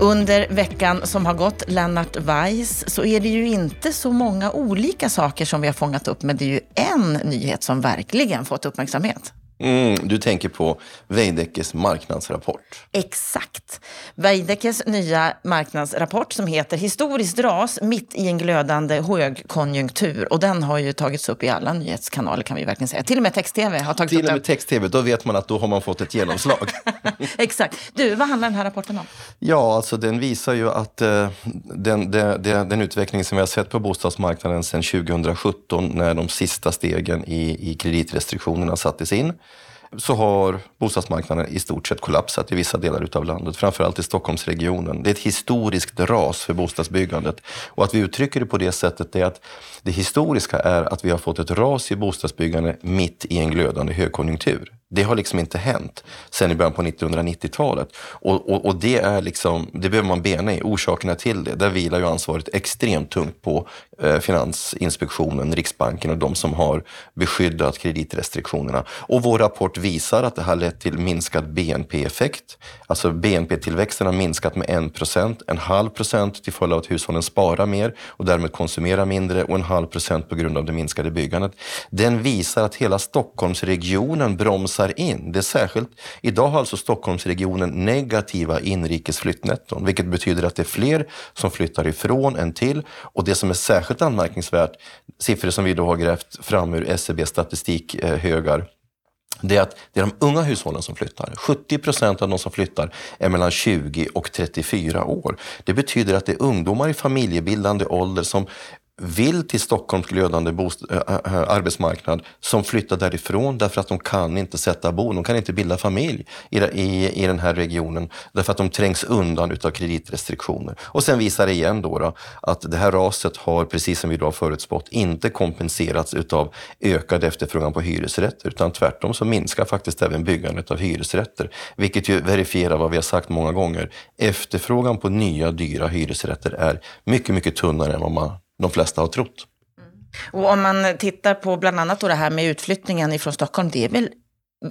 Under veckan som har gått, Lennart Weiss, så är det ju inte så många olika saker som vi har fångat upp, men det är ju en nyhet som verkligen fått uppmärksamhet. Mm, du tänker på Veidekkes marknadsrapport. Exakt. Veidekkes nya marknadsrapport som heter Historiskt ras mitt i en glödande högkonjunktur. Och den har ju tagits upp i alla nyhetskanaler kan vi verkligen säga. Till och med text-tv har tagit Till upp och den. med text-tv, då vet man att då har man fått ett genomslag. Exakt. Du, vad handlar den här rapporten om? ja, alltså den visar ju att eh, den, den, den, den utveckling som vi har sett på bostadsmarknaden sedan 2017 när de sista stegen i, i kreditrestriktionerna sattes in så har bostadsmarknaden i stort sett kollapsat i vissa delar utav landet, framförallt i Stockholmsregionen. Det är ett historiskt ras för bostadsbyggandet. Och att vi uttrycker det på det sättet är att det historiska är att vi har fått ett ras i bostadsbyggande mitt i en glödande högkonjunktur. Det har liksom inte hänt sedan i början på 1990-talet. Och, och, och det, är liksom, det behöver man bena i, orsakerna till det. Där vilar ju ansvaret extremt tungt på eh, Finansinspektionen, Riksbanken och de som har beskyddat kreditrestriktionerna. Och vår rapport visar att det har lett till minskad BNP-effekt. Alltså BNP-tillväxten har minskat med en procent, en halv procent till följd av att hushållen sparar mer och därmed konsumerar mindre och en halv procent på grund av det minskade byggandet. Den visar att hela Stockholmsregionen bromsar in. Det är särskilt, idag har alltså Stockholmsregionen negativa inrikesflyttnetton, vilket betyder att det är fler som flyttar ifrån än till. Och det som är särskilt anmärkningsvärt, siffror som vi då har grävt fram ur SCB statistikhögar, eh, det är att det är de unga hushållen som flyttar. 70 procent av de som flyttar är mellan 20 och 34 år. Det betyder att det är ungdomar i familjebildande ålder som vill till Stockholms glödande bost- äh, arbetsmarknad som flyttar därifrån därför att de kan inte sätta bo, de kan inte bilda familj i, i, i den här regionen därför att de trängs undan utav kreditrestriktioner. Och sen visar det igen då, då att det här raset har, precis som vi då har förutspått, inte kompenserats utav ökad efterfrågan på hyresrätter utan tvärtom så minskar faktiskt även byggandet av hyresrätter. Vilket ju verifierar vad vi har sagt många gånger. Efterfrågan på nya dyra hyresrätter är mycket, mycket tunnare än vad man de flesta har trott. Och om man tittar på bland annat då det här med utflyttningen ifrån Stockholm, det är väl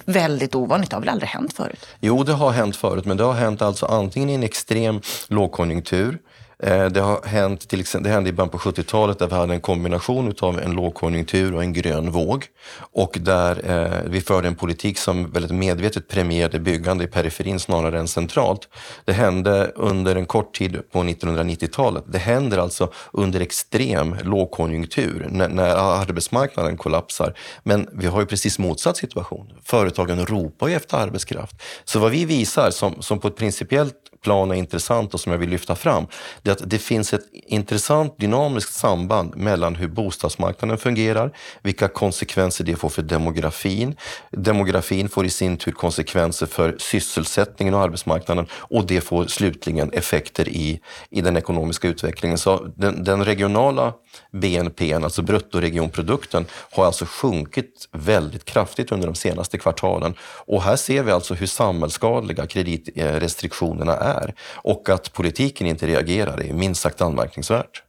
väldigt ovanligt, det har väl aldrig hänt förut? Jo, det har hänt förut, men det har hänt alltså antingen i en extrem lågkonjunktur Eh, det har hänt, till exempel, det hände i början på 70-talet där vi hade en kombination av en lågkonjunktur och en grön våg. Och där eh, vi förde en politik som väldigt medvetet premierade byggande i periferin snarare än centralt. Det hände under en kort tid på 1990-talet. Det händer alltså under extrem lågkonjunktur när, när arbetsmarknaden kollapsar. Men vi har ju precis motsatt situation. Företagen ropar ju efter arbetskraft. Så vad vi visar som, som på ett principiellt plan är intressant och som jag vill lyfta fram, det är att det finns ett intressant dynamiskt samband mellan hur bostadsmarknaden fungerar, vilka konsekvenser det får för demografin. Demografin får i sin tur konsekvenser för sysselsättningen och arbetsmarknaden och det får slutligen effekter i, i den ekonomiska utvecklingen. Så den, den regionala BNP, alltså bruttoregionprodukten, har alltså sjunkit väldigt kraftigt under de senaste kvartalen. Och här ser vi alltså hur samhällsskadliga kreditrestriktionerna är och att politiken inte reagerar är minst sagt anmärkningsvärt.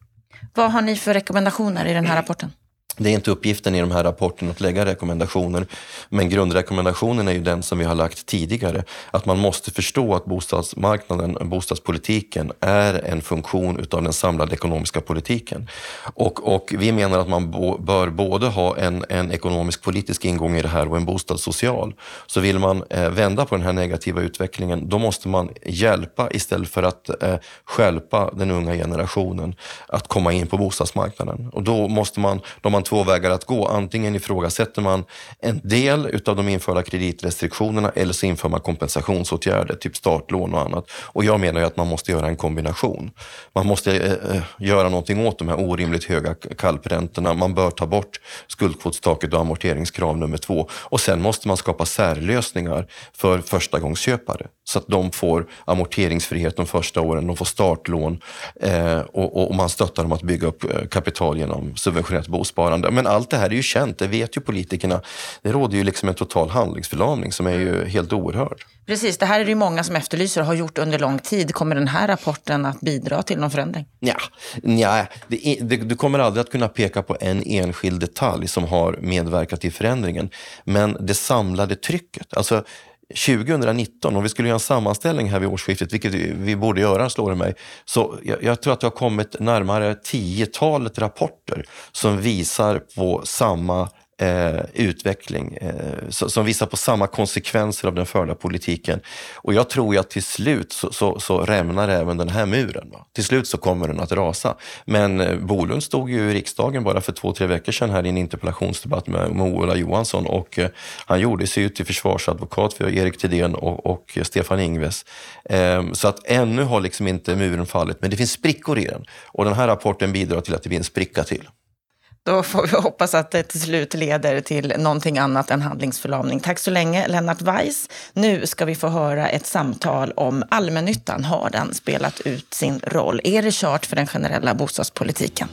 Vad har ni för rekommendationer i den här rapporten? Det är inte uppgiften i de här rapporterna att lägga rekommendationer, men grundrekommendationen är ju den som vi har lagt tidigare. Att man måste förstå att bostadsmarknaden, bostadspolitiken, är en funktion utav den samlade ekonomiska politiken. Och, och vi menar att man bo, bör både ha en, en ekonomisk politisk ingång i det här och en bostadssocial. Så vill man eh, vända på den här negativa utvecklingen, då måste man hjälpa istället för att eh, skälpa den unga generationen att komma in på bostadsmarknaden. Och då måste man, då man två vägar att gå. Antingen ifrågasätter man en del utav de införda kreditrestriktionerna eller så inför man kompensationsåtgärder, typ startlån och annat. Och jag menar ju att man måste göra en kombination. Man måste eh, eh göra någonting åt de här orimligt höga kalpräntorna. Man bör ta bort skuldkvotstaket och amorteringskrav nummer två. Och sen måste man skapa särlösningar för förstagångsköpare så att de får amorteringsfrihet de första åren, de får startlån eh, och, och, man stöttar dem att bygga upp eh, kapital genom subventionerat bosparande. Men allt det här är ju känt, det vet ju politikerna. Det råder ju liksom en total handlingsförlamning som är ju helt oerhörd. Precis, det här är det ju många som efterlyser och har gjort under lång tid. Kommer den här rapporten att bidra till någon förändring? Ja, ja det, det, du kommer aldrig att kunna peka på en enskild detalj som har medverkat till förändringen. Men det samlade trycket, alltså 2019, om vi skulle göra en sammanställning här vid årsskiftet, vilket vi borde göra slår det mig, så jag, jag tror att det har kommit närmare tiotalet rapporter som visar på samma eh, utveckling eh, som visar på samma konsekvenser av den förda politiken. Och jag tror ju att till slut så, så, så rämnar även den här muren. Va? Till slut så kommer den att rasa. Men eh, Bolund stod ju i riksdagen bara för två, tre veckor sedan här i en interpellationsdebatt med, med Ola Johansson och eh, han gjorde sig ju till försvarsadvokat för Erik Thedéen och, och Stefan Ingves. Eh, så att ännu har liksom inte muren fallit, men det finns sprickor i den. Och den här rapporten bidrar till att det blir en spricka till. Då får vi hoppas att det till slut leder till någonting annat än handlingsförlamning. Tack så länge, Lennart Weiss. Nu ska vi få höra ett samtal om allmännyttan. Har den spelat ut sin roll? Är det kört för den generella bostadspolitiken?